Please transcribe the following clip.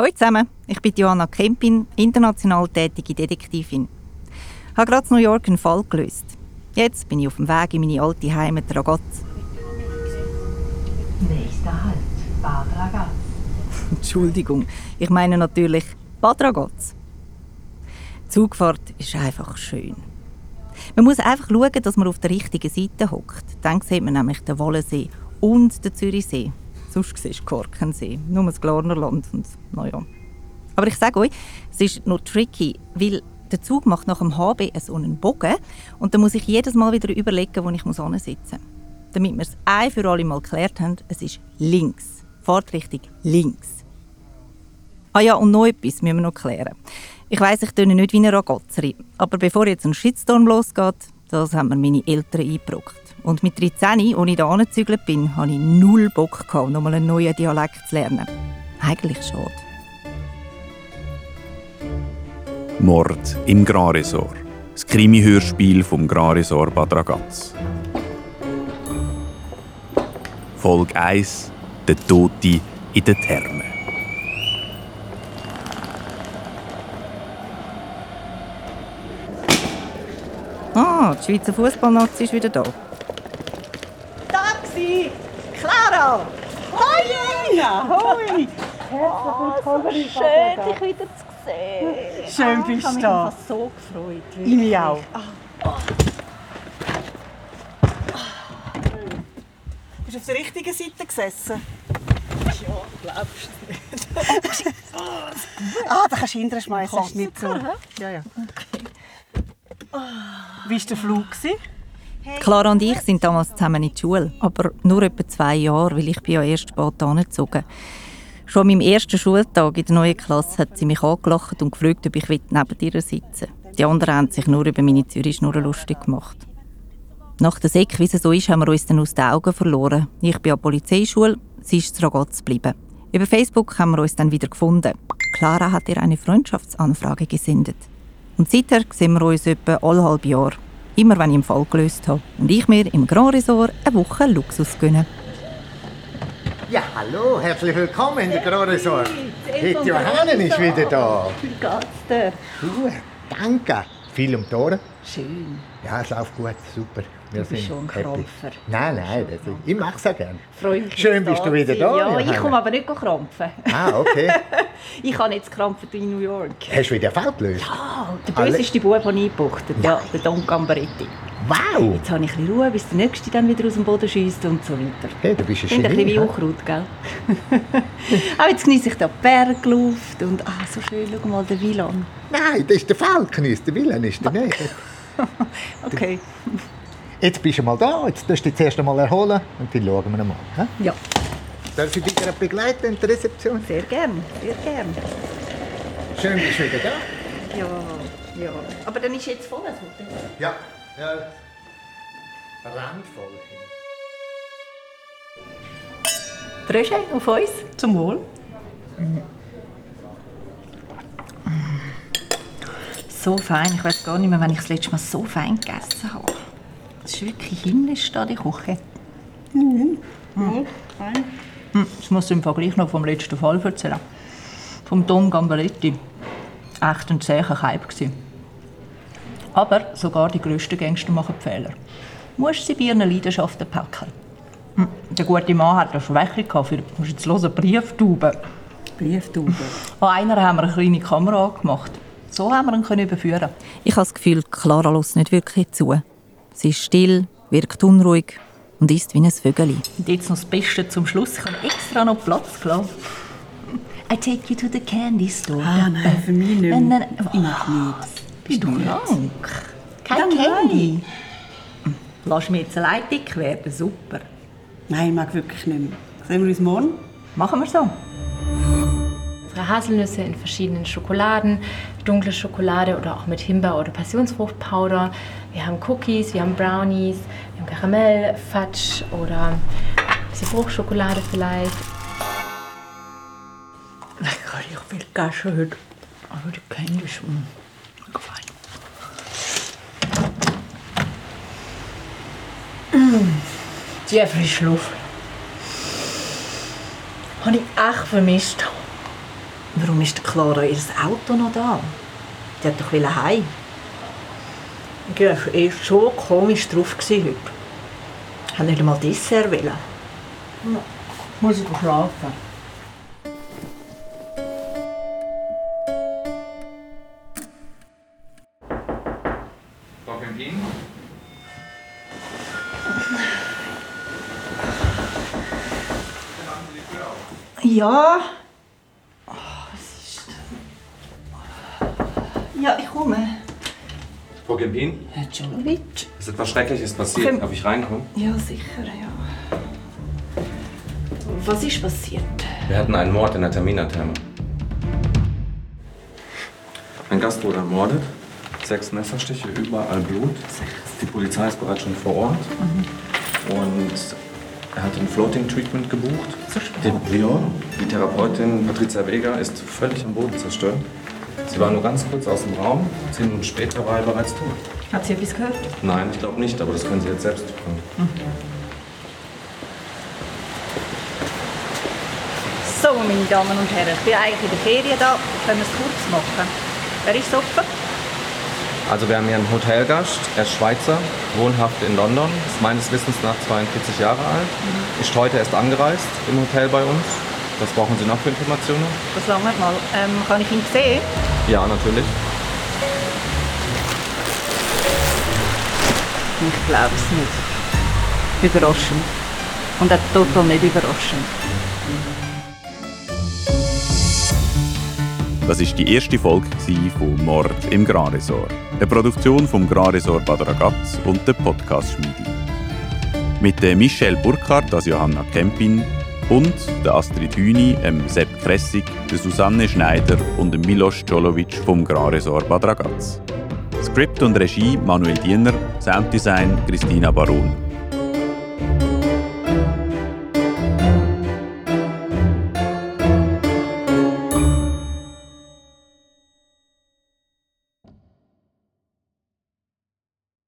Hallo zusammen, ich bin Johanna Kempin, international tätige Detektivin. Ich habe gerade in New York einen Fall gelöst. Jetzt bin ich auf dem Weg in meine alte Heimat Ragaz. Nächster Halt, Bad Ragaz. Entschuldigung, ich meine natürlich Bad Ragaz. Die Zugfahrt ist einfach schön. Man muss einfach schauen, dass man auf der richtigen Seite hockt. Dann sieht man nämlich den Wollensee und den Zürichsee. Sonst siehst du gar keinen See, nur das Glarnerland und naja. Aber ich sage euch, es ist noch tricky, weil der Zug macht nach dem HB so einen Bogen und dann muss ich jedes Mal wieder überlegen, wo ich muss sitzen. Damit wir es ein für alle Mal geklärt haben, es ist links. Fahrtrichtung links. Ah ja, und noch etwas müssen wir noch klären. Ich weiss, ich töne nicht wie eine Ragazzerin, aber bevor jetzt ein Shitstorm losgeht, das haben mir meine Eltern eingebrockt. Und mit 13, als ich da angezügelt bin, hatte ich null Bock, gehabt, nochmal einen neuen Dialekt zu lernen. Eigentlich schade. Mord im Grand Resort. Das Krimi-Hörspiel vom Grand Resort Bad Ragaz. Folge 1: Der Tote in den Thermen. Ah, die Schweizer Fußballnazi ist wieder da. Taxi! Clara! Hoi! Ja, hoi! Schön, dich wieder zu sehen. Schön bist Ich habe du mich da. so gefreut. Ich mich auch. Bist du auf der richtigen Seite gesessen? Ja, glaubst du nicht. ah, da kannst du hinterher schmeißen. ist nicht so. Ja, ja. Wie war der Flug? Clara und ich sind damals zusammen in die Schule, aber nur etwa zwei Jahre, weil ich bin ja erst spät angezogen. Schon meinem ersten Schultag in der neuen Klasse hat sie mich angelacht und gefragt, ob ich neben ihr sitzen will. Die anderen haben sich nur über meine Zürich-Schnurren lustig gemacht. Nach der Sek, wie es so ist, haben wir uns dann aus den Augen verloren. Ich bin an der Polizeischule, sie ist zu Ragaz geblieben. Über Facebook haben wir uns dann wieder gefunden. Clara hat ihr eine Freundschaftsanfrage gesendet. Und seither sehen wir uns etwa alle halbe Jahr. Immer wenn ich einen Fall gelöst habe. Und ich mir im Grand Resort eine Woche Luxus gönne. Ja, hallo, herzlich willkommen in der Grand Resort. Die Johanna ist wieder da. Wie geht's dir? Gut, danke. Viel um die Ohren? Schön. Ja, es läuft gut, super. Wir Du bist schon ein. Krampfer. Nein, nein, das, ich mache es auch gerne. Freue mich. Schön bist du wieder da. Ja, ich komme aber nicht krampfen. Ah, okay. Ich habe jetzt krampfen in New York. Hast du wieder Fall gelöst? Ah, der böseste Bub, den ich eingebuchtet Ja, der Don Gambaretti. Wow! Jetzt habe ich ein bisschen Ruhe, bis der Nächste dann wieder aus dem Boden schießt und so weiter. Hey, du bist ein Klingt ein bisschen Genie. wie? Unkraut, gell? Auch jetzt genieße ich die Bergluft und ah, so schön, schau mal den Villan. Nein, das ist der Falken, der Willen ist der nicht. Okay. Jetzt bist du mal da, jetzt darfst du dich zuerst einmal erholen und dann schauen wir mal. hä? Ja, Darf ich dich gerade begleiten in der Rezeption? sehr gern, sehr gern. Schön, bist du wieder da. Ja, ja. Aber dann ist jetzt voll das Hotel. Ja. Ja. Randvoll. Frösche auf uns. Zum Wohl. So fein. Ich weiß gar nicht mehr, wenn ich das letzte Mal so fein gegessen habe. Es ist wirklich himmlisch da, die Küche. Mhm. Hm, Ich muss im Vergleich noch vom letzten Fall erzählen. Vom Don Gambaretti. Echt ein zäher gsi. Aber sogar die grössten Gangster machen Fehler. Musst sie bei ihren Leidenschaften packen. Hm, Der gute Mann hat eine Schwäche gehabt für musst jetzt hören, Brieftauben. Brieftauben. An einer haben wir eine kleine Kamera angemacht. So haben wir ihn können überführen. Ich habe das Gefühl, Clara lässt nicht wirklich zu. Sie ist still, wirkt unruhig und ist wie ein Vögeli. Und jetzt noch das Beste zum Schluss. Ich habe extra noch Platz gelassen. I take you to the candy store. Ah, nein, für mich nicht mehr. Nein, nein, Ich mag nicht. Bist du krank? Kein Ja, nein. Candy? Hm, Lass mich jetzt allein dick werden. Super. Nein, ich mag wirklich nicht mehr. Sehen wir uns morgen? Machen wir so. Unsere Haselnüsse in verschiedenen Schokoladen, dunkle Schokolade oder auch mit Himbeer- oder Passionsfruchtpowder. Wir haben Cookies, wir haben Brownies, wir haben Karamell, Fudge oder ein bisschen Fruchtschokolade vielleicht. Ich will gar schon heute. Aber die Candy schon Die frische Luft. Habe ich echt vermisst. Warum ist Clara ihr Auto noch da? Die hat doch heim. Ich war eh so komisch drauf heute. Ich wollte nicht einmal Dessert. Wollen. Muss ich schlafen. Ja. Oh, was ist Ja, ich komme. Frau Gempin, Herr Czolovic? ist etwas Schreckliches passiert. Darf ich reinkommen? Ja, sicher, ja. Was ist passiert? Wir hatten einen Mord in der Terminatherme. Ein Gast wurde ermordet. Sechs Messerstiche, überall Blut. Die Polizei ist bereits schon vor Ort. Und er hat ein Floating Treatment gebucht. Die, ja, die Therapeutin Patricia Vega ist völlig am Boden zerstört. Sie war nur ganz kurz aus dem Raum. Zehn Minuten später war er bereits tot. Hat sie etwas gehört? Nein, ich glaube nicht, aber das können Sie jetzt selbst tun. So, meine Damen und Herren, ich bin eigentlich in der Ferien da. Können wir es kurz machen? Wer ist Opfer? Also wir haben hier einen Hotelgast, er ist Schweizer, wohnhaft in London, ist meines Wissens nach 42 Jahre alt, ist heute erst angereist im Hotel bei uns. Was brauchen Sie noch für Informationen? Das lange mal. Ähm, kann ich ihn sehen? Ja, natürlich. Ich glaube es nicht. Überraschend. Und auch total nicht überraschend. Das ist die erste Folge von Mord im Grand Resort. Eine Produktion vom Grand Resort Bad Ragaz und der Podcast Schmiede. Mit der Michelle Burkhardt als Johanna Kempin und der Astrid Hüni, dem Sepp Kressig, der Susanne Schneider und dem Milos Czolovic vom Grand Resort Bad Ragaz. Skript und Regie Manuel Diener, Sounddesign Christina Baron.